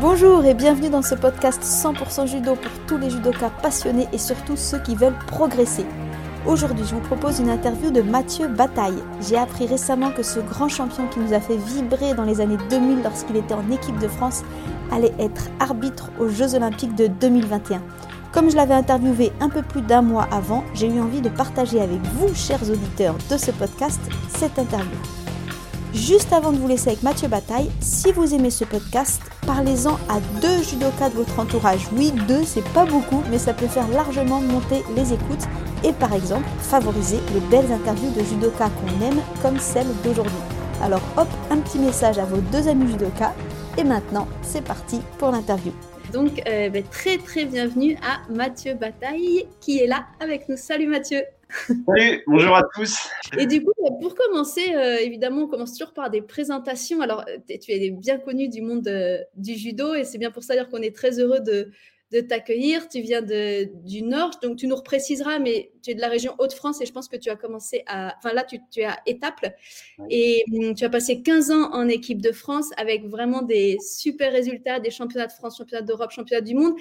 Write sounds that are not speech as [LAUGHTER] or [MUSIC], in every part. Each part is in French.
Bonjour et bienvenue dans ce podcast 100% judo pour tous les judokas passionnés et surtout ceux qui veulent progresser. Aujourd'hui, je vous propose une interview de Mathieu Bataille. J'ai appris récemment que ce grand champion qui nous a fait vibrer dans les années 2000 lorsqu'il était en équipe de France allait être arbitre aux Jeux Olympiques de 2021. Comme je l'avais interviewé un peu plus d'un mois avant, j'ai eu envie de partager avec vous, chers auditeurs de ce podcast, cette interview. Juste avant de vous laisser avec Mathieu Bataille, si vous aimez ce podcast, parlez-en à deux judokas de votre entourage. Oui, deux, c'est pas beaucoup, mais ça peut faire largement monter les écoutes et par exemple favoriser les belles interviews de judokas qu'on aime comme celle d'aujourd'hui. Alors hop, un petit message à vos deux amis judokas et maintenant, c'est parti pour l'interview. Donc, euh, ben, très très bienvenue à Mathieu Bataille qui est là avec nous. Salut Mathieu Salut, bonjour à tous. Et du coup, pour commencer, euh, évidemment, on commence toujours par des présentations. Alors, tu es bien connu du monde euh, du judo et c'est bien pour ça d'ailleurs qu'on est très heureux de, de t'accueillir. Tu viens de, du Nord, donc tu nous repréciseras, mais tu es de la région Hauts-de-France et je pense que tu as commencé à. Enfin, là, tu, tu es à Étaples et hum, tu as passé 15 ans en équipe de France avec vraiment des super résultats, des championnats de France, championnats d'Europe, championnats du monde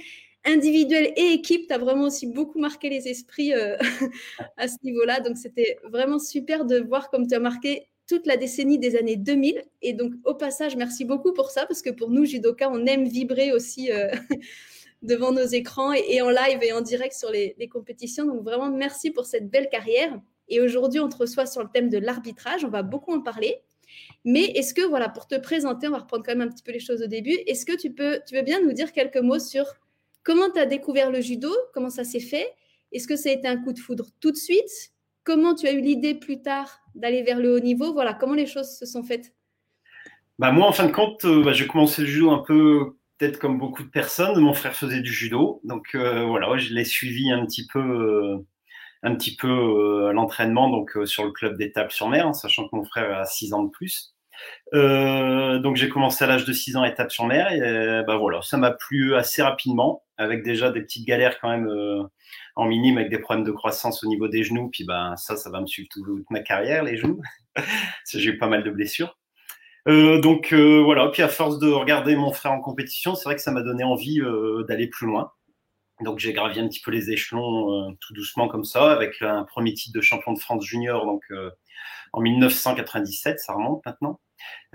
individuel et équipe, tu as vraiment aussi beaucoup marqué les esprits euh, [LAUGHS] à ce niveau-là. Donc, c'était vraiment super de voir comme tu as marqué toute la décennie des années 2000. Et donc, au passage, merci beaucoup pour ça, parce que pour nous, judoka, on aime vibrer aussi euh, [LAUGHS] devant nos écrans et, en live et en direct sur les, les, compétitions. Donc, vraiment, merci pour cette belle carrière. Et aujourd'hui, on te reçoit sur le thème de l'arbitrage. On va beaucoup en parler. Mais est-ce que, voilà, pour te présenter, on va reprendre quand même un petit peu les choses au début. Est-ce que tu peux, tu veux bien nous dire quelques mots sur Comment tu as découvert le judo? Comment ça s'est fait? Est-ce que ça a été un coup de foudre tout de suite? Comment tu as eu l'idée plus tard d'aller vers le haut niveau? Voilà, comment les choses se sont faites? Bah Moi, en fin de compte, euh, bah, j'ai commencé le judo un peu, peut-être comme beaucoup de personnes. Mon frère faisait du judo. Donc euh, voilà, je l'ai suivi un petit peu. Euh, un petit peu l'entraînement donc sur le club d'étape sur mer, sachant que mon frère a 6 ans de plus. Euh, donc j'ai commencé à l'âge de 6 ans étape sur mer et bah voilà, ça m'a plu assez rapidement avec déjà des petites galères quand même euh, en minime avec des problèmes de croissance au niveau des genoux puis bah ça ça va me suivre toute ma carrière les genoux. [LAUGHS] j'ai eu pas mal de blessures. Euh, donc euh, voilà, puis à force de regarder mon frère en compétition, c'est vrai que ça m'a donné envie euh, d'aller plus loin. Donc j'ai gravi un petit peu les échelons tout doucement comme ça avec un premier titre de champion de France junior donc en 1997, ça remonte maintenant.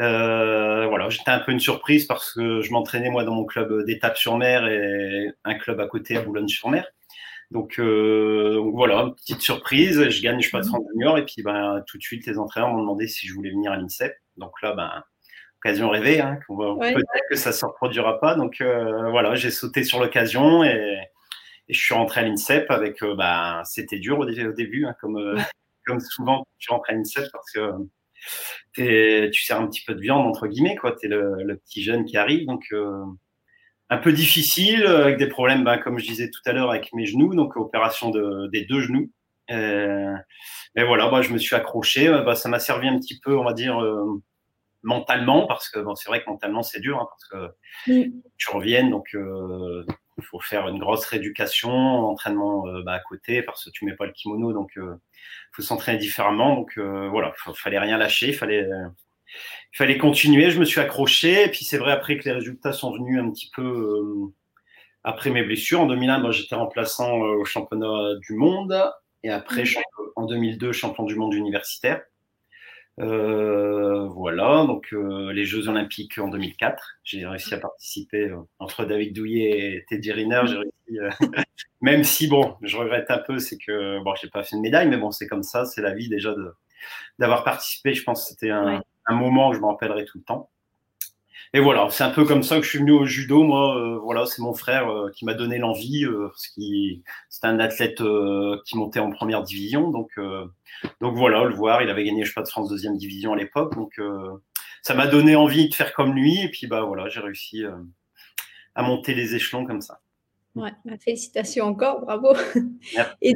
Euh, voilà, j'étais un peu une surprise parce que je m'entraînais moi dans mon club d'étape sur mer et un club à côté à Boulogne-sur-Mer. Donc, euh, donc, voilà, petite surprise, je gagne, je passe en junior et puis ben, tout de suite les entraîneurs m'ont demandé si je voulais venir à l'INSEP. Donc là, ben, occasion rêvée, hein, peut-être que ça se reproduira pas. Donc euh, voilà, j'ai sauté sur l'occasion et, et, je suis rentré à l'INSEP avec, euh, ben, c'était dur au, début, hein, comme, euh, [LAUGHS] comme souvent tu rentres à l'INSEP parce que tu sers un petit peu de viande entre guillemets quoi. es le, le petit jeune qui arrive donc euh, un peu difficile avec des problèmes ben, comme je disais tout à l'heure avec mes genoux donc opération de, des deux genoux. Euh, mais voilà, bah, je me suis accroché. Bah, ça m'a servi un petit peu, on va dire, euh, mentalement, parce que bon, c'est vrai que mentalement c'est dur, hein, parce que tu reviens, donc euh, il faut faire une grosse rééducation, entraînement euh, bah, à côté, parce que tu mets pas le kimono, donc il faut s'entraîner différemment. Donc voilà, il fallait rien lâcher, il fallait il fallait continuer. Je me suis accroché. Et puis c'est vrai après que les résultats sont venus un petit peu euh, après mes blessures. En 2001, moi j'étais remplaçant euh, au championnat du monde. Et après, en 2002, champion du monde universitaire. Euh, voilà, donc euh, les Jeux Olympiques en 2004, j'ai réussi à participer euh, entre David Douillet et Teddy Riner. J'ai réussi, [LAUGHS] même si bon, je regrette un peu, c'est que bon, j'ai pas fait une médaille, mais bon, c'est comme ça, c'est la vie déjà de d'avoir participé. Je pense que c'était un, un, moment que je me rappellerai tout le temps. Et voilà, c'est un peu comme ça que je suis venu au judo. Moi, euh, voilà, c'est mon frère euh, qui m'a donné l'envie, euh, parce qu'il c'était un athlète euh, qui montait en première division. Donc, donc voilà, le voir, il avait gagné, je sais pas, de France deuxième division à l'époque. Donc, ça m'a donné envie de faire comme lui. Et puis, bah voilà, j'ai réussi à monter les échelons comme ça. Ouais, bah, félicitations encore, bravo. Et,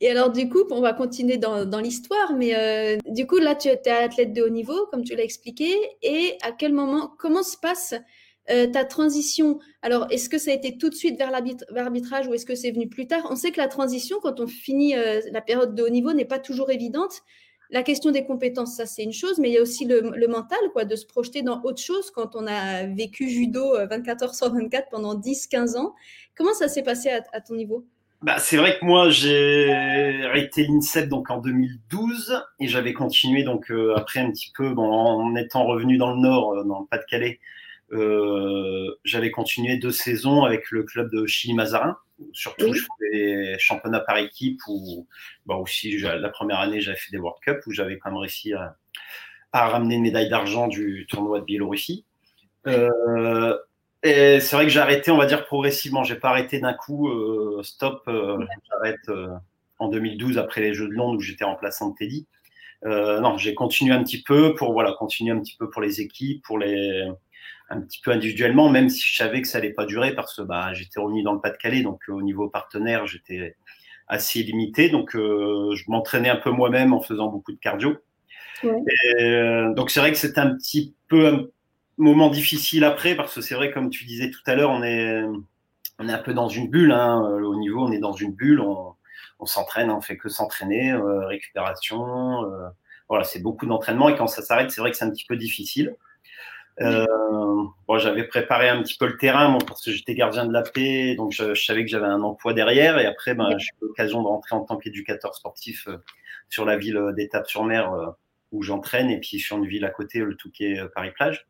et alors, du coup, on va continuer dans, l'histoire, mais euh, du coup, là, tu es athlète de haut niveau, comme tu l'as expliqué, et à quel moment, comment se passe euh, ta transition? Alors, est-ce que ça a été tout de suite vers l'arbitrage ou est-ce que c'est venu plus tard? On sait que la transition, quand on finit euh, la période de haut niveau, n'est pas toujours évidente. la question des compétences, ça c'est une chose, mais il y a aussi le, mental, quoi, de se projeter dans autre chose quand on a vécu judo 24 heures sur 24 pendant 10-15 ans. Comment ça s'est passé à, ton niveau? Bah, c'est vrai que moi j'ai arrêté l'INSEP donc en 2012 et j'avais continué donc euh, après un petit peu bon, en étant revenu dans le Nord, euh, dans le Pas-de-Calais, euh, j'avais continué deux saisons avec le club de Chili-Mazarin. Surtout, je faisais des championnats par équipe ou bah aussi la première année j'avais fait des World Cup où j'avais quand même réussi à, à ramener une médaille d'argent du tournoi de Biélorussie. Euh, et c'est vrai que j'ai arrêté, on va dire progressivement. J'ai pas arrêté d'un coup, euh, stop. Euh, j'arrête euh, en 2012 après les Jeux de Londres où j'étais remplaçant de Teddy. non, j'ai continué un petit peu pour voilà, continuer un petit peu pour les équipes, pour les un petit peu individuellement, même si je savais que ça allait pas durer parce que bah, j'étais revenu dans le Pas-de-Calais, donc au niveau partenaire, j'étais assez limité. Donc je m'entraînais un peu moi-même en faisant beaucoup de cardio. Ouais. donc c'est vrai que c'était un petit peu moment difficile après, parce que c'est vrai, comme tu disais tout à l'heure, on est, on est un peu dans une bulle. Hein. Euh, au niveau, on est dans une bulle, on, on s'entraîne, on fait que s'entraîner, euh, récupération. Euh, voilà, c'est beaucoup d'entraînement et quand ça s'arrête, c'est vrai que c'est un petit peu difficile. Euh, bon, j'avais préparé un petit peu le terrain bon, parce que j'étais gardien de la paix, donc je, je savais que j'avais un emploi derrière. Et après, ben, j'ai eu l'occasion de rentrer en tant qu'éducateur sportif sur la ville d'Étape-sur-Mer où j'entraîne et puis sur une ville à côté, le Touquet Paris-Plage.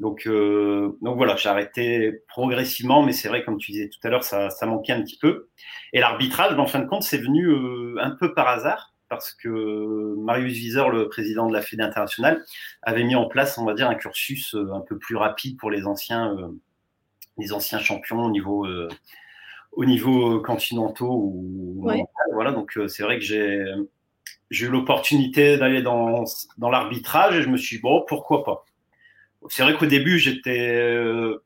Donc, euh, donc voilà, j'ai arrêté progressivement, mais c'est vrai, comme tu disais tout à l'heure, ça, ça, manquait un petit peu. Et l'arbitrage, en fin de compte, c'est venu euh, un peu par hasard, parce que Marius Wieser, le président de la Fédé internationale, avait mis en place, on va dire, un cursus euh, un peu plus rapide pour les anciens, euh, les anciens champions au niveau, au niveau continentaux. Ou, ouais. Voilà, donc c'est vrai que j'ai j'ai eu l'opportunité d'aller dans, dans l'arbitrage et je me suis dit, bon, pourquoi pas c'est vrai qu'au début, j'étais. Euh,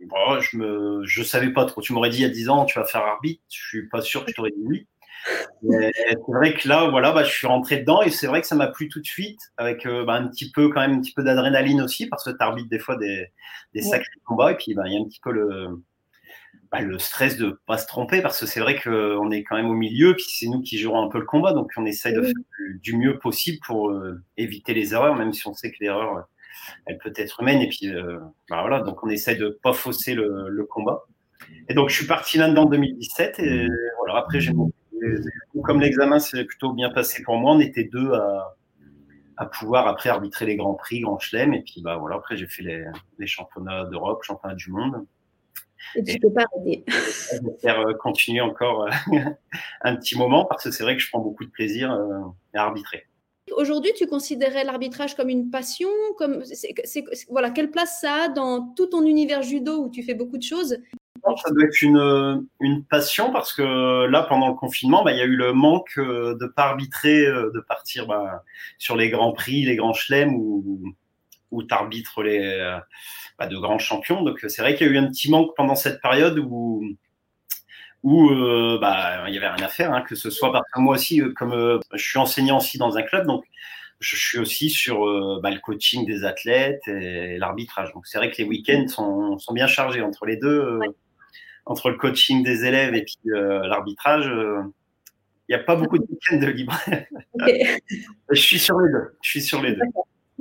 bon, je me, je savais pas trop. Tu m'aurais dit il y a 10 ans, tu vas faire arbitre. Je suis pas sûr que je t'aurais dit oui. C'est vrai que là, voilà, bah, je suis rentré dedans et c'est vrai que ça m'a plu tout de suite avec euh, bah, un petit peu, quand même, un petit peu d'adrénaline aussi parce que tu arbitres des fois des, des sacrés ouais. combats et puis bah, il y a un petit peu le, bah, le stress de pas se tromper parce que c'est vrai qu'on est quand même au milieu puis c'est nous qui jouons un peu le combat donc on essaye de faire du, du mieux possible pour euh, éviter les erreurs même si on sait que l'erreur elle peut être humaine. Et puis, euh, bah voilà, donc on essaie de pas fausser le, le, combat. Et donc, je suis parti là-dedans en 2017. Et voilà, après, j'ai comme l'examen s'est plutôt bien passé pour moi, on était deux à, à pouvoir après arbitrer les grands prix, Grand Chelem. Et puis, bah voilà, après, j'ai fait les, les championnats d'Europe, championnats du monde. Et tu peux pas arrêter. faire euh, continuer encore euh, [LAUGHS] un petit moment parce que c'est vrai que je prends beaucoup de plaisir à arbitrer. Aujourd'hui, tu considérais l'arbitrage comme une passion comme voilà, Quelle place ça a dans tout ton univers judo où tu fais beaucoup de choses? Ça doit être une, une passion parce que là, pendant le confinement, bah, il y a eu le manque euh, de pas arbitrer, euh, de partir bah, sur les grands prix, les grands chelems où, où tu arbitres les, euh, bah, de grands champions. Donc, c'est vrai qu'il y a eu un petit manque pendant cette période où, où euh, bah, il y avait rien à faire, hein, que ce soit parce que moi aussi, euh, comme euh, je suis enseignant aussi dans un club, donc je suis aussi sur euh, bah, le coaching des athlètes et l'arbitrage. Donc c'est vrai que les week-ends sont, sont, bien chargés entre les deux, ouais. entre le coaching des élèves et puis l'arbitrage. Il n'y a pas beaucoup de week-ends de libre. Okay. [LAUGHS] je suis sur les deux. Je suis sur les deux.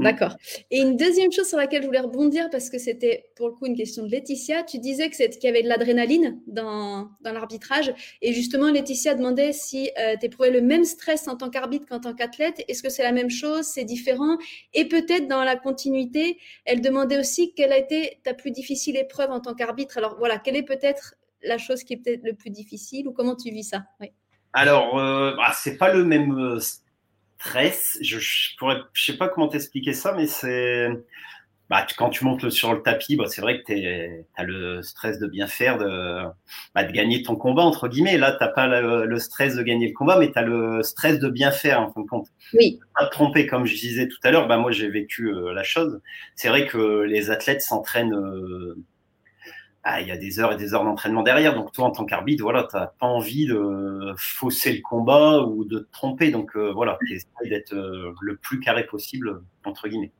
Mm. D'accord. Et une deuxième chose sur laquelle je voulais rebondir, parce que c'était pour le coup une question de Laetitia, tu disais qu'il y avait de l'adrénaline dans, dans l'arbitrage. Et justement, Laetitia demandait si euh, tu éprouvais le même stress en tant qu'arbitre qu'en tant qu'athlète. Est-ce que c'est la même chose? C'est différent? Et peut-être dans la continuité, elle demandait aussi quelle a été ta plus difficile épreuve en tant qu'arbitre. Alors voilà, quelle est peut-être la chose qui est peut-être le plus difficile ou comment tu vis ça? Oui. Alors, euh, bah, c'est pas le même stress. Je, pourrais, je sais pas comment t'expliquer ça, mais c'est bah, quand tu montes sur le tapis, bah, c'est vrai que tu as le stress de bien faire, de, bah, de gagner ton combat, entre guillemets. Là, tu pas le, le, stress de gagner le combat, mais tu as le stress de bien faire, en fin de compte. Oui. Pas te tromper, comme je disais tout à l'heure, bah, moi, j'ai vécu euh, la chose. C'est vrai que les athlètes s'entraînent euh, ah, il y a des heures et des heures d'entraînement derrière. Donc toi, en tant qu'arbitre, voilà, tu n'as pas envie de fausser le combat ou de te tromper. Donc euh, voilà, tu essaies d'être euh, le plus carré possible, entre guillemets.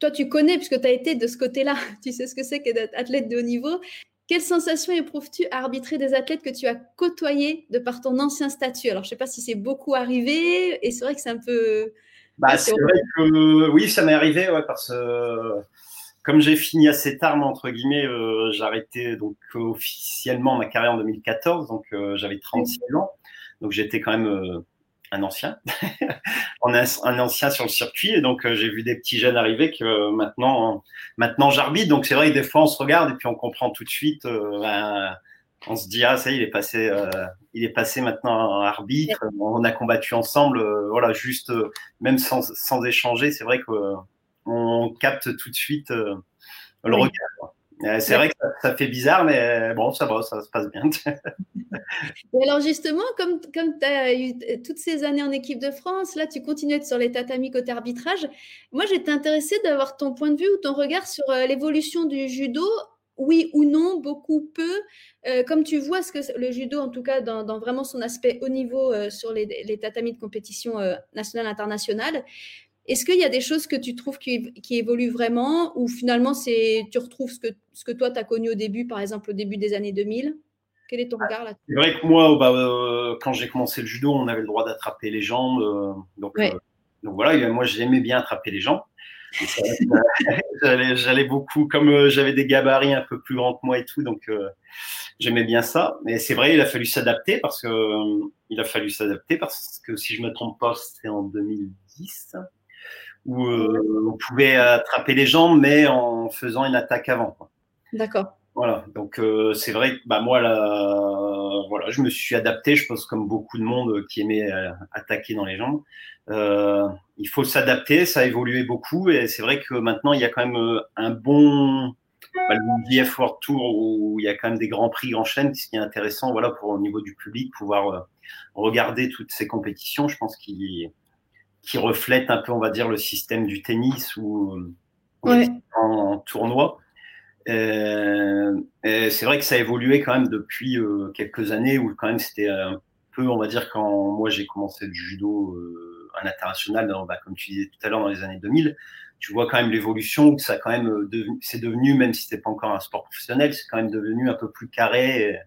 Toi, tu connais, puisque tu as été de ce côté-là, [LAUGHS] tu sais ce que c'est que d'être athlète de haut niveau. quelle sensation éprouves-tu à arbitrer des athlètes que tu as côtoyés de par ton ancien statut? Alors, je ne sais pas si c'est beaucoup arrivé, et c'est vrai que c'est un peu. Bah, c'est vrai que oui, ça m'est arrivé, ouais, parce que comme j'ai fini assez tard, entre guillemets, euh, j'ai arrêté donc officiellement ma carrière en 2014, donc euh, j'avais 36 ans, donc j'étais quand même euh, un ancien, [LAUGHS] un ancien sur le circuit, et donc j'ai vu des petits jeunes arriver que maintenant, maintenant j'arbitre, donc c'est vrai que des fois on se regarde et puis on comprend tout de suite. Ben, on se dit ah ça y est, il est passé il est passé maintenant à arbitre. On a combattu ensemble voilà juste même sans, sans échanger. C'est vrai que on capte tout de suite euh, le regard. C'est vrai que ça, fait bizarre, mais bon, ça va, ça se passe bien. [LAUGHS] Et alors justement, comme, comme tu as eu toutes ces années en équipe de France, là, tu continues sur les tatamis côté arbitrage. Moi, j'étais intéressée d'avoir ton point de vue ou ton regard sur euh, l'évolution du judo. Oui ou non, beaucoup, peu. Euh, comme tu vois, ce que le judo, en tout cas, dans, vraiment son aspect haut niveau sur les, les, tatamis de compétition nationale, internationale, est-ce qu'il y a des choses que tu trouves qui, évoluent vraiment ou finalement c'est tu retrouves ce que, ce que toi tu as connu au début, par exemple au début des années 2000 Quel est ton ah, regard là C'est vrai que moi, bah, euh, quand j'ai commencé le judo, on avait le droit d'attraper les jambes. Euh, donc, euh, donc, voilà, moi j'aimais bien attraper les jambes. [LAUGHS] j'allais beaucoup, comme j'avais des gabarits un peu plus grands que moi et tout, donc j'aimais bien ça. Mais c'est vrai, il a fallu s'adapter parce que il a fallu s'adapter parce que si je me trompe pas, c'était en 2010 où euh, on pouvait attraper les jambes, mais en faisant une attaque avant. D'accord. Voilà, donc euh, c'est vrai que bah, moi, là, voilà, je me suis adapté, je pense, comme beaucoup de monde qui aimait euh, attaquer dans les jambes. il faut s'adapter, ça a évolué beaucoup, et c'est vrai que maintenant, il y a quand même un bon bah, le BF World Tour où il y a quand même des grands prix en chaîne, ce qui est intéressant, voilà, pour au niveau du public, pouvoir regarder toutes ces compétitions. Je pense qu'il qui reflète un peu, on va dire, le système du tennis ou en, tournoi. Euh, c'est vrai que ça a évolué quand même depuis euh, quelques années où quand même c'était un peu, on va dire, quand moi j'ai commencé le judo euh, à l'international, bah, comme tu disais tout à l'heure dans les années 2000, tu vois quand même l'évolution, que ça quand même c'est devenu, même si c'était pas encore un sport professionnel, c'est quand même devenu un peu plus carré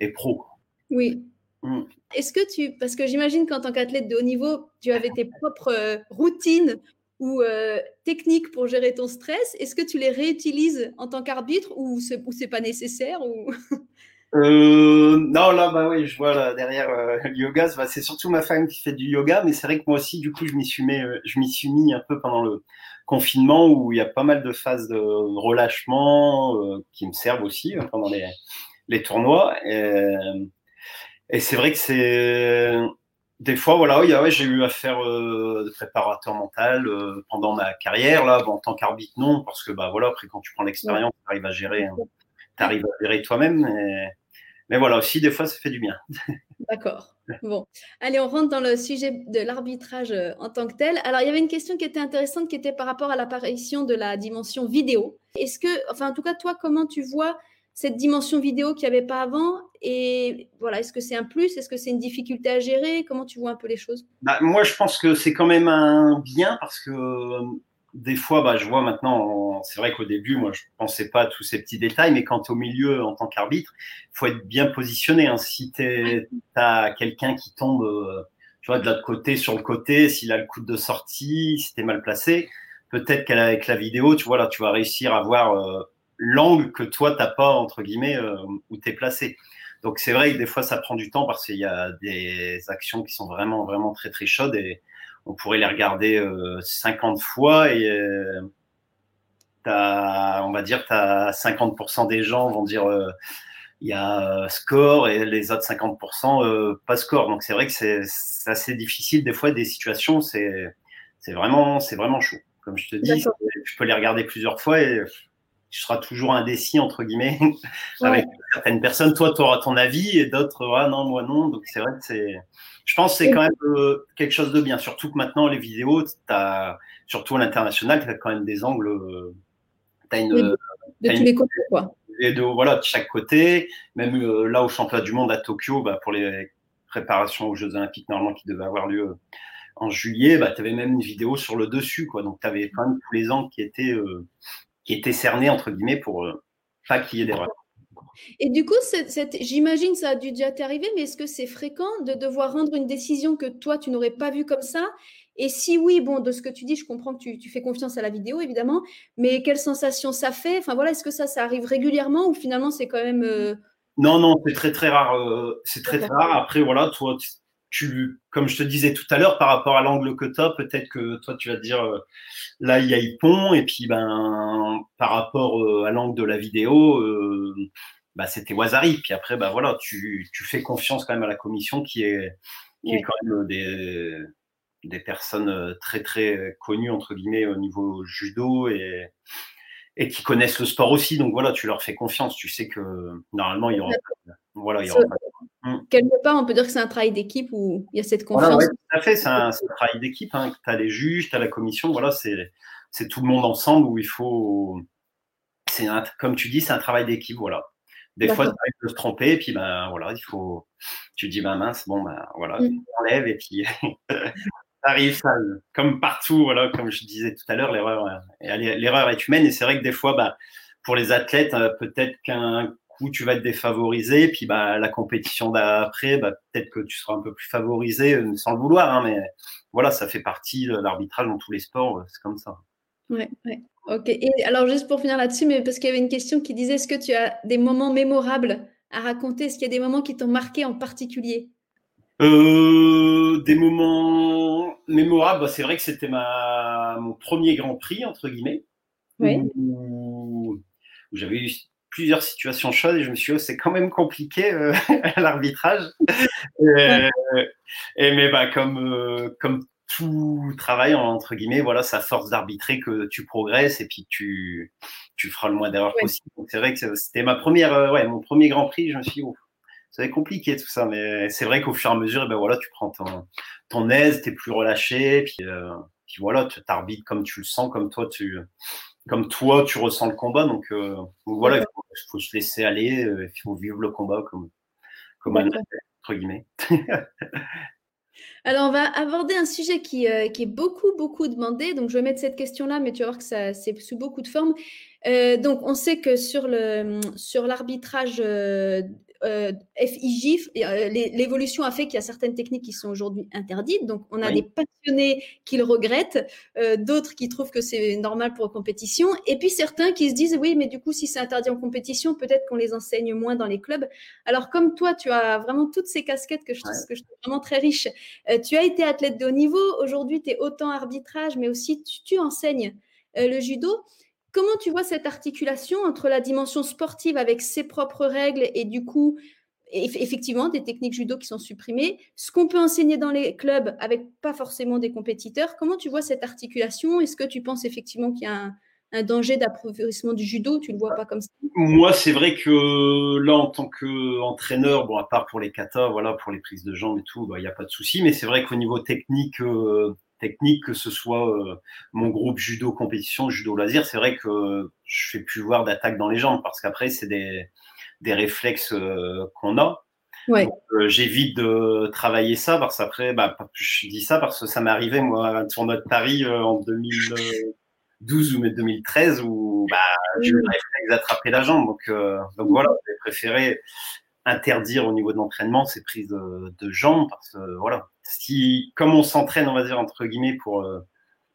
et, pro. Oui. Mm. Est-ce que tu, parce que j'imagine qu'en tant qu'athlète de haut niveau, tu avais tes propres euh, routines ou euh, techniques pour gérer ton stress. Est-ce que tu les réutilises en tant qu'arbitre ou c'est, ou c'est pas nécessaire ou... [LAUGHS] Euh, non, là, bah oui, je vois là, derrière le yoga, c'est surtout ma femme qui fait du yoga, mais c'est vrai que moi aussi, du coup, je m'y suis mis, je m'y suis mis un peu pendant le confinement où il y a pas mal de phases de relâchement qui me servent aussi pendant les, les tournois. Et, et c'est vrai que c'est des fois, voilà, ouais, j'ai eu à faire euh, de préparateur mental euh, pendant ma carrière, là, en tant qu'arbitre, non, parce que bah voilà, après quand tu prends l'expérience, tu arrives à gérer, hein, tu arrives à gérer toi-même. Mais voilà, aussi, des fois, ça fait du bien. [LAUGHS] D'accord. Bon, allez, on rentre dans le sujet de l'arbitrage euh, en tant que tel. Alors, il y avait une question qui était intéressante, qui était par rapport à l'apparition de la dimension vidéo. Est-ce que, enfin, en tout cas, toi, comment tu vois cette dimension vidéo qu'il n'y avait pas avant Et voilà, est-ce que c'est un plus? Est-ce que c'est une difficulté à gérer? Comment tu vois un peu les choses? Bah, Moi, je pense que c'est quand même un bien parce que euh, des fois, bah, je vois maintenant, c'est vrai qu'au début, moi, je ne pensais pas à tous ces petits détails, mais quand au milieu en tant qu'arbitre, il faut être bien positionné. Hein. Si tu as quelqu'un qui tombe euh, tu vois, de l'autre côté, sur le côté, s'il a le coup de sortie, si tu es mal placé, peut-être qu'avec la vidéo, tu vois, là, tu vas réussir à voir. Euh, l'angle que toi, tu n'as pas, entre guillemets, euh, où tu es placé. Donc c'est vrai que des fois, ça prend du temps parce qu'il y a des actions qui sont vraiment, vraiment très, très chaudes et on pourrait les regarder 50 euh, fois et euh, as, on va dire, as 50% des gens vont dire il y a score et les autres 50% pas score. Donc c'est vrai que c'est assez difficile des fois des situations, c'est vraiment, vraiment chaud. Comme je te dis, je peux les regarder plusieurs fois et tu seras toujours indécis, entre guillemets, [LAUGHS] avec certaines personnes. Toi, tu auras ton avis et d'autres, ah non, moi non. Donc, c'est vrai que c'est. Je pense que c'est quand même euh, quelque chose de bien. Surtout que maintenant, les vidéos, as, surtout à l'international, tu as quand même des angles. Euh, tu as une. de tous les côtés, quoi. Et de, voilà, de chaque côté. Même euh, là, au championnat du monde à Tokyo, bah, pour les préparations aux Jeux Olympiques, normalement, qui devaient avoir lieu en juillet, bah, tu avais même une vidéo sur le dessus. Quoi. Donc, tu avais quand même tous les angles qui étaient qui était cerné, entre guillemets, pour euh, pas qu'il y ait d'erreur. Et du coup, j'imagine ça a dû déjà t'arriver, mais est-ce que c'est fréquent de devoir rendre une décision que toi, tu n'aurais pas vue comme ça? Et si oui, bon, de ce que tu dis, je comprends que tu, fais confiance à la vidéo, évidemment, mais quelle sensation ça fait? Enfin voilà, est-ce que ça, ça arrive régulièrement ou finalement c'est quand même... Euh, non, non, c'est très très rare. Euh, c'est très très rare. Après, voilà, toi, tu, comme je te disais tout à l'heure, par rapport à l'angle que tu as, peut-être que toi, tu vas te dire, euh, là, il y a Ypon, et puis, ben, par rapport euh, à l'angle de la vidéo, euh, bah, c'était Wazari. Puis après, bah, voilà, tu, tu, fais confiance quand même à la commission qui est, qui est quand même des, des personnes très, très connues, entre guillemets, au niveau judo et, et qui connaissent le sport aussi. Donc voilà, tu leur fais confiance. Tu sais que normalement, il y aura, voilà, il y aura Mmh. Quelque part, on peut dire que c'est un travail d'équipe où il y a cette confiance. tout à fait, c'est un, travail d'équipe. Hein. Tu as les juges, tu as la commission, voilà, c'est tout le monde ensemble où il faut. C'est comme tu dis, c'est un travail d'équipe, voilà. Des fois, ça arrive de se tromper, et puis ben voilà, il faut. Tu dis, ben mince, bon, ben voilà, mmh. tu enlèves, et puis [LAUGHS] ça arrive, comme partout, comme je disais tout à l'heure, l'erreur, l'erreur est humaine, et c'est vrai que des fois, ben, pour les athlètes, euh, peut-être qu'un tu vas être défavorisé, puis bah, la compétition d'après, bah, peut-être que tu seras un peu plus favorisé euh, sans le vouloir, hein, mais voilà, ça fait partie de l'arbitrage dans tous les sports, euh, c'est comme ça. Ouais, ouais. Ok. Et alors, juste pour finir là-dessus, mais parce qu'il y avait une question qui disait est-ce que tu as des moments mémorables à raconter? Est-ce qu'il y a des moments qui t'ont marqué en particulier? Euh, Des moments mémorables, bah, c'est vrai que c'était ma... mon premier Grand Prix, entre guillemets. Oui. où j'avais eu plusieurs situations chaudes et je me suis dit, oh, c'est quand même compliqué euh, [LAUGHS] l'arbitrage. et, mais bah, comme, euh, comme tout travail, entre guillemets, voilà, ça force d'arbitrer que tu progresses et puis tu, tu feras le moins d'erreurs possible. C'est vrai que c'était ma première, euh, ouais, mon premier Grand Prix. Je me suis dit, oh, ça va être compliqué tout ça, mais c'est vrai qu'au fur et à mesure, ben voilà, tu prends ton, ton aise, tu es plus relâché, puis, puis voilà, tu t'arbitres comme tu le sens, comme toi, tu, comme toi, tu ressens le combat. Donc, euh, voilà, il faut, se laisser aller, euh, il faut vivre le combat comme, comme un entre guillemets. Alors, on va aborder un sujet qui, euh, qui, est beaucoup, beaucoup demandé. Donc, je vais mettre cette question-là, mais tu vas voir que ça, c'est sous beaucoup de formes. donc, on sait que sur, le, sur l'arbitrage euh, FIJ, euh, l'évolution a fait qu'il y a certaines techniques qui sont aujourd'hui interdites. Donc, on a des passionnés qui le regrettent, euh, d'autres qui trouvent que c'est normal pour une compétition, et puis certains qui se disent oui, mais du coup, si c'est interdit en compétition, peut-être qu'on les enseigne moins dans les clubs. Alors, comme toi, tu as vraiment toutes ces casquettes que je, trouve, que je trouve vraiment très riches. tu as été athlète de haut niveau. Aujourd'hui, tu es autant arbitrage, mais aussi tu enseignes le judo. Comment tu vois cette articulation entre la dimension sportive avec ses propres règles et du coup, effectivement, des techniques judo qui sont supprimées, ce qu'on peut enseigner dans les clubs avec pas forcément des compétiteurs? Comment tu vois cette articulation? Est-ce que tu penses effectivement qu'il y a un, danger d'appauvrissement du judo? Tu le vois pas comme ça? Moi, c'est vrai que là, en tant qu'entraîneur, bon, à part pour les katas, voilà, pour les prises de jambes et tout, bah, il n'y a pas de souci. Mais c'est vrai qu'au niveau technique, euh, technique, que ce soit euh, mon groupe judo compétition, judo loisir, c'est vrai que je fais plus voir d'attaque dans les jambes parce qu'après, c'est des, des réflexes euh, qu'on a. Ouais. Euh, j'évite de travailler ça parce qu'après, bah, je dis ça parce que ça m'est arrivé, moi, à un tournoi de Paris en 2012 ou 2013 où bah, j'ai eu le réflexe d'attraper la jambe. Donc, donc voilà, j'ai préféré interdire au niveau de l'entraînement ces prises de, de, jambes parce que voilà, si comme on s'entraîne, on va dire entre guillemets pour euh,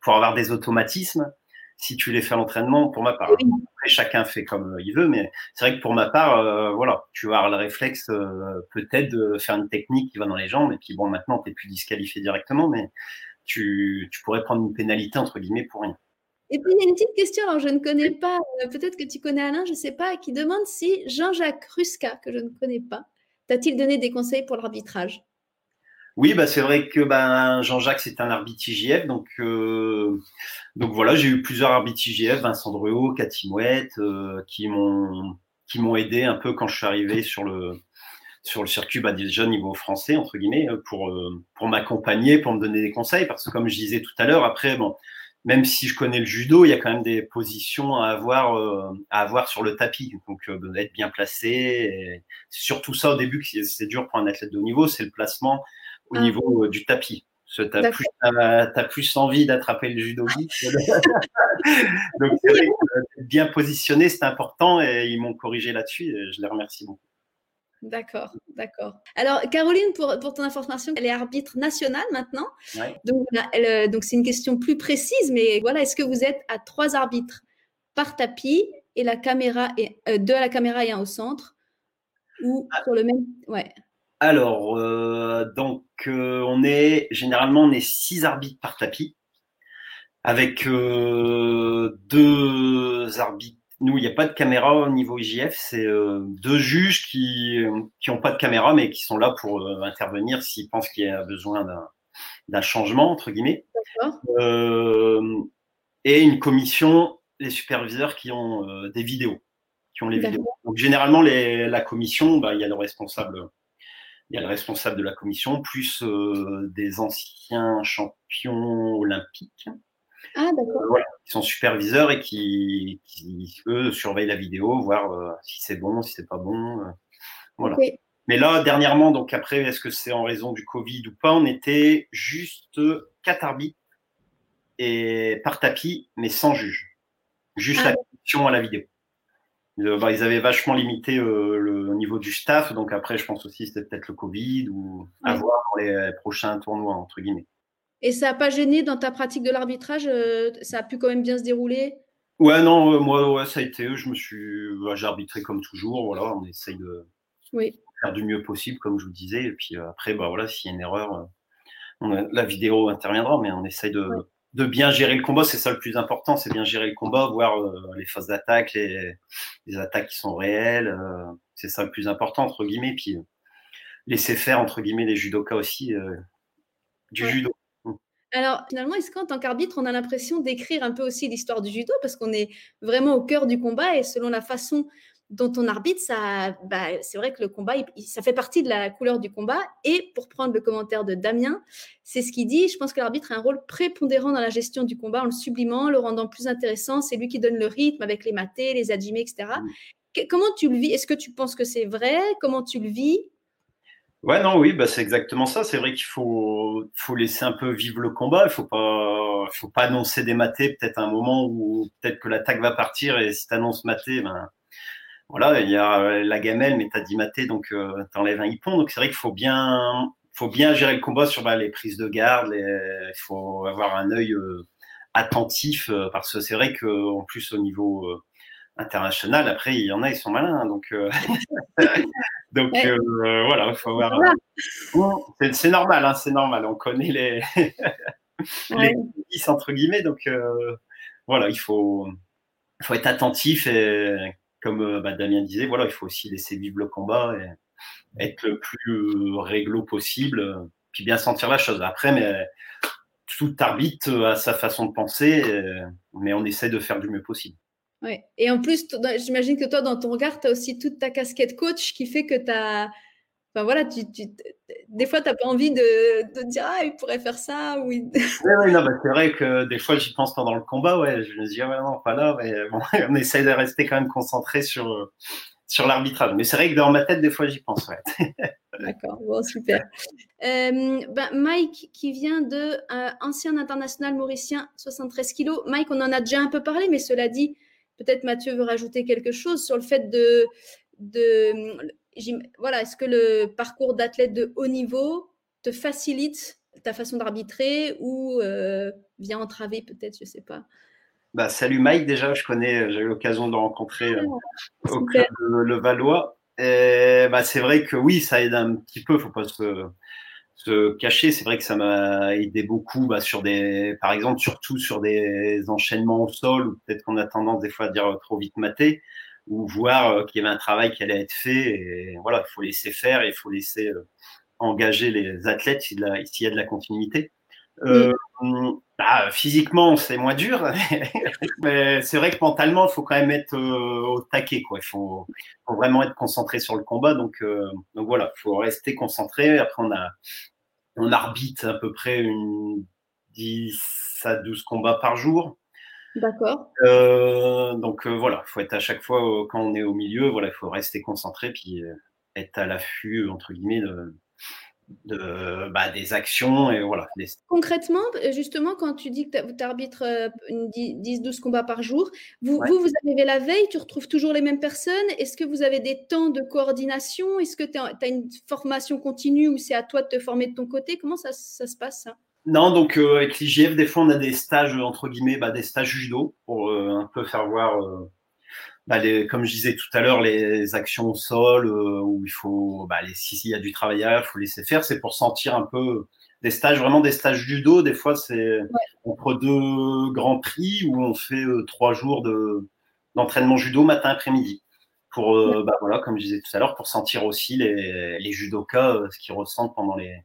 pour avoir des automatismes, si tu les fais à l'entraînement, pour ma part, après chacun fait comme il veut, mais c'est vrai que pour ma part, euh, voilà, tu vas avoir le réflexe euh, peut-être de faire une technique qui va dans les jambes et puis bon maintenant tu es plus disqualifié directement, mais tu, tu pourrais prendre une pénalité entre guillemets pour rien. Et puis, il y a une petite question, alors je ne connais pas, euh, peut-être que tu connais Alain, je ne sais pas, qui demande si Jean-Jacques Rusca, que je ne connais pas, t'a-t-il donné des conseils pour l'arbitrage? Oui, bah c'est vrai que ben, Jean-Jacques, c'est un arbitre IGF. Donc, euh, donc voilà, j'ai eu plusieurs arbitres IGF, Vincent Druot, Cathy Mouette, euh, qui m'ont qui m'ont aidé un peu quand je suis arrivé sur le sur le circuit bah, déjà niveau français entre guillemets pour pour m'accompagner, pour me donner des conseils parce que comme je disais tout à l'heure, après bon, même si je connais le judo, il y a quand même des positions à avoir, euh, à avoir sur le tapis. Donc, euh, être bien placé. surtout ça au début, c'est dur pour un athlète de haut niveau, c'est le placement au ah. niveau euh, du tapis. Tu as, plus envie d'attraper le judo [LAUGHS] [LAUGHS] Donc, bien positionné, c'est important et ils m'ont corrigé là-dessus et je les remercie beaucoup. D'accord, d'accord. Alors, Caroline, pour, pour, ton information, elle est arbitre nationale maintenant. Donc, euh, donc, c'est une question plus précise, mais voilà, est-ce que vous êtes à trois arbitres par tapis et la caméra euh, deux à la caméra et un au centre ou ah. sur le même Ouais. Alors, euh, donc, on est généralement on est six arbitres par tapis avec deux arbitres nous, il n'y a pas de caméra au niveau IGF. C'est euh, deux juges qui n'ont pas de caméra, mais qui sont là pour euh, intervenir s'ils pensent qu'il y a besoin d'un changement, entre guillemets. Euh, et une commission, les superviseurs qui ont des vidéos. Qui ont les vidéos. Donc, généralement, les, la commission, bah, il y a le responsable. Il y a le responsable de la commission, plus des anciens champions olympiques. Ah, d'accord. voilà, qui sont superviseurs et qui, eux, surveillent la vidéo, voir euh, si c'est bon, si c'est pas bon. Euh, voilà. Mais là, dernièrement, donc après, est-ce que c'est en raison du Covid ou pas, on était juste quatre arbitres et par tapis, mais sans juge. Juste ah. la question à la vidéo. Bah, ils avaient vachement limité euh, le niveau du staff, donc après, je pense aussi c'était peut-être le Covid ou à voir pour les prochains tournois, entre guillemets. Et ça n'a pas gêné dans ta pratique de l'arbitrage euh, Ça a pu quand même bien se dérouler? Ouais, non, euh, moi, ouais, ça a été. Je me suis, bah, j'ai arbitré comme toujours. Voilà, on essaye de faire du mieux possible, comme je vous disais. Et puis euh, après, bah voilà, s'il y a une erreur, la vidéo interviendra, mais on essaye de, de bien gérer le combat. C'est ça le plus important, c'est bien gérer le combat, voir les phases d'attaque, les, les, attaques qui sont réelles. c'est ça le plus important entre guillemets. Puis laisser faire entre guillemets les judokas aussi du judo. Alors, finalement, est-ce qu'en tant qu'arbitre, on a l'impression d'écrire un peu aussi l'histoire du judo? Parce qu'on est vraiment au cœur du combat et selon la façon dont on arbitre, ça, bah, c'est vrai que le combat, ça fait partie de la couleur du combat. Et pour prendre le commentaire de Damien, c'est ce qu'il dit. Je pense que l'arbitre a un rôle prépondérant dans la gestion du combat en le sublimant, le rendant plus intéressant. C'est lui qui donne le rythme avec les matés, les adjimés, etc. Comment tu le vis? Est-ce que tu penses que c'est vrai? Comment tu le vis? Ouais, non, oui, bah, c'est exactement ça. C'est vrai qu'il faut, faut laisser un peu vivre le combat. Il faut pas, faut pas annoncer des matés peut-être à un moment où peut-être que l'attaque va partir et si tu annonces maté, ben, voilà, il y a la gamelle, mais tu as dit maté, donc euh, tu enlèves un hippon. Donc c'est vrai qu'il faut bien, faut bien gérer le combat sur bah, les prises de garde. il faut avoir un œil euh, attentif euh, parce que c'est vrai qu'en plus au niveau international. Après, il y en a, ils sont malins. Hein, donc, euh, [LAUGHS] donc euh, voilà, il faut avoir. C'est normal, hein, c'est normal. On connaît les, [LAUGHS] les entre guillemets. Donc euh, voilà, il faut, faut être attentif et comme bah, Damien disait, voilà, il faut aussi laisser vivre le combat et être le plus réglo possible, puis bien sentir la chose. Après, mais tout arbitre a sa façon de penser, mais on essaie de faire du mieux possible. Ouais. Et en plus, j'imagine que toi, dans ton regard, tu as aussi toute ta casquette coach qui fait que tu as. Enfin voilà, tu, des fois, tu n'as pas envie de, de, dire Ah, il pourrait faire ça. Oui, [LAUGHS] oui, non, bah, c'est vrai que des fois, j'y pense pendant le combat. Ouais, je me dis Ah, ouais, non, pas là. Mais bon, [LAUGHS] on essaye de rester quand même concentré sur, sur l'arbitrage. Mais c'est vrai que dans ma tête, des fois, j'y pense. Ouais. [LAUGHS] D'accord, bon, super. Euh, ben, Mike, qui vient de euh, ancien international mauricien, 73 kilos. Mike, on en a déjà un peu parlé, mais cela dit, Peut-être Mathieu veut rajouter quelque chose sur le fait de, de voilà, est-ce que le parcours d'athlète de haut niveau te facilite ta façon d'arbitrer ou euh, vient entraver peut-être, je sais pas? Bah, salut Mike, déjà, je connais, j'ai eu l'occasion de le rencontrer euh, au club de Le Valois. Et, bah, c'est vrai que oui, ça aide un petit peu, faut pas se, se cacher. C'est vrai que ça m'a aidé beaucoup bah, sur des, par exemple, surtout sur des enchaînements au sol, où peut-être qu'on a tendance des fois à dire trop vite maté, ou voir euh, qu'il y avait un travail qui allait être fait. Et voilà, il faut laisser faire et il faut laisser euh, engager les athlètes s'il y a de la continuité. Euh, bah, physiquement, c'est moins dur, [LAUGHS] mais c'est vrai que mentalement, il faut quand même être au taquet. Quoi. Il faut, faut, vraiment être concentré sur le combat. Donc, donc voilà, il faut rester concentré. Après, on, a, on arbitre à peu près une 10 à 12 combats par jour. D'accord. Euh, donc voilà, il faut être à chaque fois, quand on est au milieu, voilà, il faut rester concentré puis être à l'affût, entre guillemets, de, de, bah, des actions et voilà. Concrètement, justement, quand tu dis que tu arbitres 10-12 combats par jour, vous, vous, vous, arrivez la veille, tu retrouves toujours les mêmes personnes? Est-ce que vous avez des temps de coordination? Est-ce que tu as, une formation continue ou c'est à toi de te former de ton côté? Comment ça, ça se passe ça? Non, donc avec l'IGF, des fois on a des stages entre guillemets, bah, des stages judo pour un peu faire voir bah, les, comme je disais tout à l'heure, les actions au sol euh, où il faut, bah, les, si il y a du travail il faut laisser faire. C'est pour sentir un peu des stages, vraiment des stages judo. Des fois, c'est entre deux grands prix où on fait euh, trois jours de, d'entraînement judo matin après-midi. Pour, euh, bah, voilà, comme je disais tout à l'heure, pour sentir aussi les, les judokas ce qu'ils ressentent pendant les,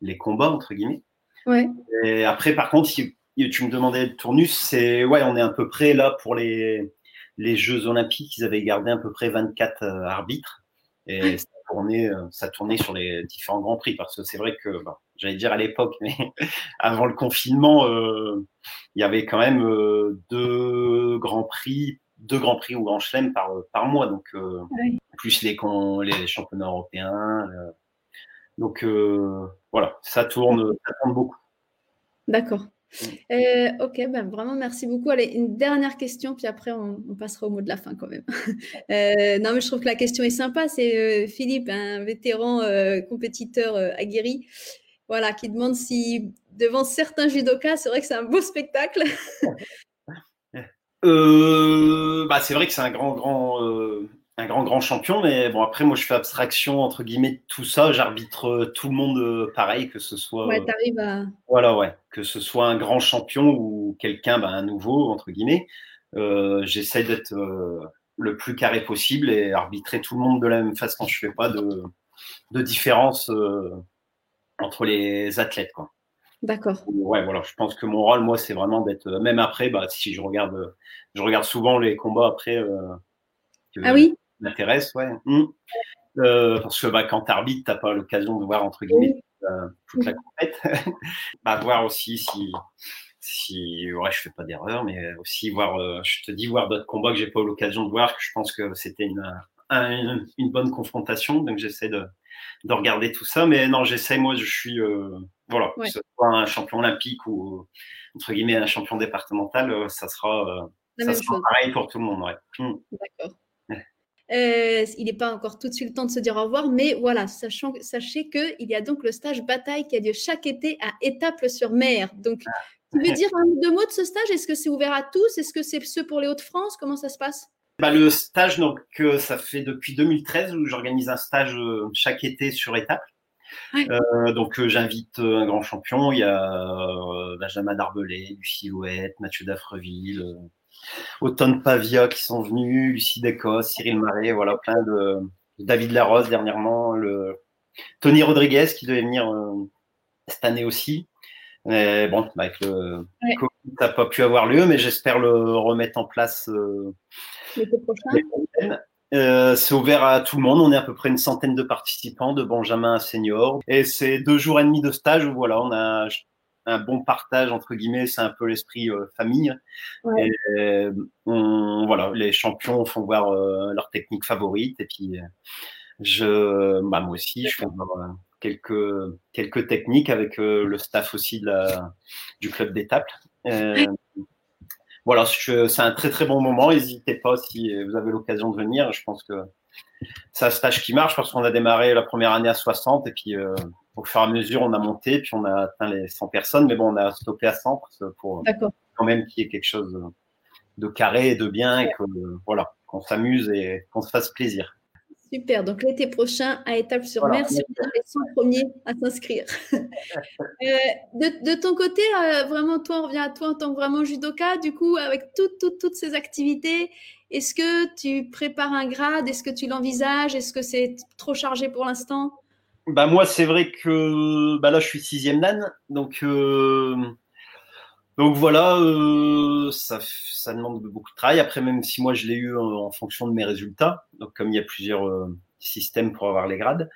les combats entre guillemets. Ouais. Et après, par contre, si tu me demandais le tournus, c'est ouais, on est à peu près là pour les les Jeux Olympiques, ils avaient gardé à peu près 24 euh, arbitres. Et ça tournait, euh, ça tournait sur les différents grands prix. Parce que c'est vrai que, j'allais dire à l'époque, mais [LAUGHS] avant le confinement, euh, il y avait quand même deux grands prix, deux grands prix ou grand chelem par, par mois. Donc, plus les, les championnats européens. Donc, voilà, ça tourne, ça tourne beaucoup. D'accord. Euh, ok, ben vraiment merci beaucoup. Allez, une dernière question, puis après on, passera au mot de la fin quand même. [LAUGHS] Euh, non, mais je trouve que la question est sympa. C'est euh, Philippe, un vétéran compétiteur aguerri, voilà, qui demande si devant certains judokas, c'est vrai que c'est un beau spectacle. [LAUGHS] bah, c'est vrai que c'est un grand, grand un grand grand champion, mais bon après moi je fais abstraction entre guillemets de tout ça, j'arbitre euh, tout le monde euh, pareil, que ce soit ouais, t'arrives à... voilà ouais, que ce soit un grand champion ou quelqu'un ben, un nouveau entre guillemets, euh, j'essaie d'être le plus carré possible et arbitrer tout le monde de la même façon. Je fais pas de, de différence entre les athlètes quoi. D'accord. Ouais, voilà, je pense que mon rôle, moi, c'est vraiment d'être, même après, bah, si je regarde, je regarde souvent les combats après. ah oui? M'intéresse, ouais. Mmh. Euh, parce que bah, quand tu arbitres, tu n'as pas l'occasion de voir, entre guillemets, euh, toute la compète. [LAUGHS] bah, voir aussi si, si ouais, je fais pas d'erreur, mais aussi voir, euh, je te dis, voir d'autres combats que j'ai pas eu l'occasion de voir, que je pense que c'était une, une, bonne confrontation. Donc, j'essaie de, de, regarder tout ça. Mais non, j'essaie, moi, je suis, voilà, que ce soit un champion olympique ou, entre guillemets, un champion départemental, ça sera, ça sera pareil pour tout le monde. Ouais. Mmh. D'accord. Euh, il n'est pas encore tout de suite le temps de se dire au revoir, mais voilà, sachant, sachez qu'il y a donc le stage bataille qui a lieu chaque été à Étaples-sur-Mer. Donc, tu veux dire un, deux mots de ce stage? Est-ce que c'est ouvert à tous? Est-ce que c'est ceux pour les Hauts-de-France? Comment ça se passe? Bah, Le stage, donc, euh, ça fait depuis 2013 où j'organise un stage euh, chaque été sur Étaples. donc j'invite un grand champion, il y a Benjamin Darbelé, du Silhouette, Mathieu Daffreville, Automne Pavia qui sont venus, Lucie Descos, Cyril Marais, voilà, plein de. David Larose dernièrement, le Tony Rodriguez qui devait venir euh, cette année aussi. Mais bon, avec le Covid, ça n'a pas pu avoir lieu, mais j'espère le remettre en place euh, euh, c'est ouvert à tout le monde. On est à peu près une centaine de participants, de Benjamin à senior. Et c'est deux jours et demi de stage où voilà, on a un bon partage entre guillemets, c'est un peu l'esprit euh, famille. Et on, voilà, les champions font voir euh, leur technique favorite et puis euh, je, bah, moi aussi, je fais voir quelques quelques techniques avec le staff aussi de la, du club d'étape. voilà, c'est un très très bon moment. N'hésitez pas si vous avez l'occasion de venir. Je pense que c'est un stage qui marche parce qu'on a démarré la première année à 60 et puis au fur et à mesure, on a monté, puis on a atteint les 100 personnes, mais bon, on a stoppé à 100 pour quand même qu'il y ait quelque chose de carré et de bien et que voilà, qu'on s'amuse et qu'on se fasse plaisir. Super. Donc l'été prochain à Étaples-sur-Mer, c'est les 100 premiers à s'inscrire. [LAUGHS] Euh, de, ton côté, euh, vraiment, toi, on revient à toi en tant que vraiment judoka. Du coup, avec toutes, toutes, toutes ces activités, est-ce que tu prépares un grade? Est-ce que tu l'envisages? Est-ce que c'est trop chargé pour l'instant? Bah moi, c'est vrai que bah là, je suis sixième dan, donc euh, donc voilà, euh, ça, ça demande beaucoup de travail. Après, même si moi, je l'ai eu en, fonction de mes résultats, donc comme il y a plusieurs euh, systèmes pour avoir les grades,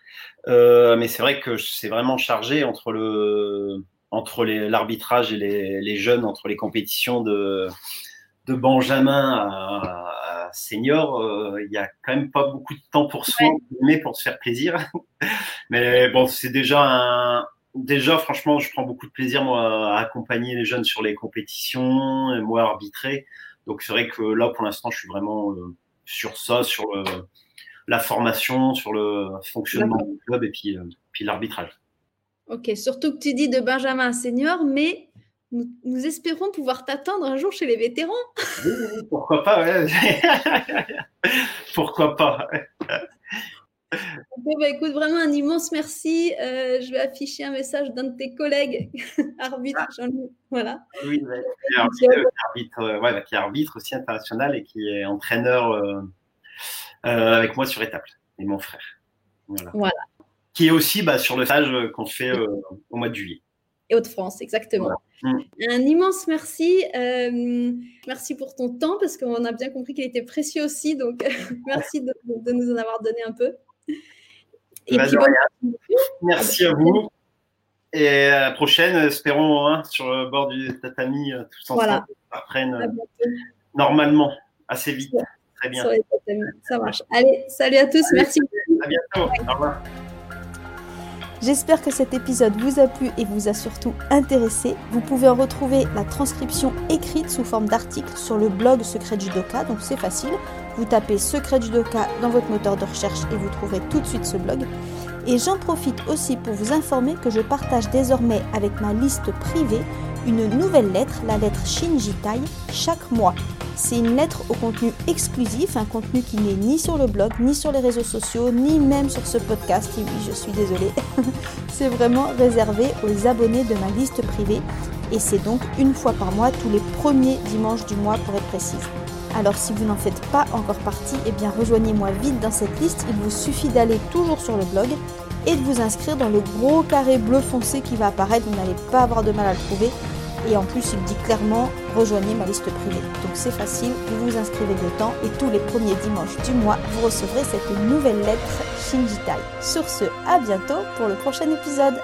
mais c'est vrai que c'est vraiment chargé entre le entre l'arbitrage et les, les, jeunes, entre les compétitions de de Benjamin à bah, senior, euh, il y a quand même pas beaucoup de temps pour soi, mais pour se faire plaisir. [LAUGHS] mais bon, c'est déjà un, déjà, franchement, je prends beaucoup de plaisir, moi, à accompagner les jeunes sur les compétitions, et moi, arbitrer. Donc, c'est vrai que là, pour l'instant, je suis vraiment euh, sur ça, sur le, la formation, sur le fonctionnement du club et puis, euh, puis l'arbitrage. Ok, surtout que tu dis de Benjamin senior, mais nous, espérons pouvoir t'attendre un jour chez les vétérans. [LAUGHS] Oui, pourquoi pas, ouais. [LAUGHS] pourquoi pas. bah, écoute, vraiment un immense merci. Euh, je vais afficher un message d'un de tes collègues, [LAUGHS] arbitre, ah. Voilà. Oui, qui, arbitre, euh, ouais, qui est arbitre aussi international et qui est entraîneur euh, avec moi sur étape, et mon frère. Voilà. Qui est aussi bah, sur le stage qu'on fait au mois de juillet et Hauts-de-France, exactement. Mm. Un immense merci. Euh, merci pour ton temps parce qu'on a bien compris qu'il était précieux aussi. Donc, [LAUGHS] merci de, nous en avoir donné un peu. Et bah, Merci à vous. Et à la prochaine, espérons hein, sur le bord du tatami, euh, tous ensemble, voilà. apprennent euh, normalement, assez vite. Très bien. Ça marche. Allez, salut à tous. merci. À bientôt. Au revoir. J'espère que cet épisode vous a plu et vous a surtout intéressé. Vous pouvez en retrouver la transcription écrite sous forme d'article sur le blog Secret Judoka, donc c'est facile. Vous tapez Secret Judoka dans votre moteur de recherche et vous trouverez tout de suite ce blog. Et j'en profite aussi pour vous informer que je partage désormais avec ma liste privée une nouvelle lettre, la lettre Shinjitai, chaque mois. C'est une lettre au contenu exclusif, un contenu qui n'est ni sur le blog, ni sur les réseaux sociaux, ni même sur ce podcast. Et oui, je suis désolée. [LAUGHS] c'est vraiment réservé aux abonnés de ma liste privée. Et c'est donc une fois par mois, tous les premiers dimanches du mois pour être précise. Alors si vous n'en faites pas encore partie, eh bien rejoignez-moi vite dans cette liste. Il vous suffit d'aller toujours sur le blog et de vous inscrire dans le gros carré bleu foncé qui va apparaître. Vous n'allez pas avoir de mal à le trouver. Et en plus, il dit clairement rejoignez ma liste privée. Donc c'est facile, vous vous inscrivez dedans et tous les premiers dimanches du mois, vous recevrez cette nouvelle lettre Shinjitai. Sur ce, à bientôt pour le prochain épisode.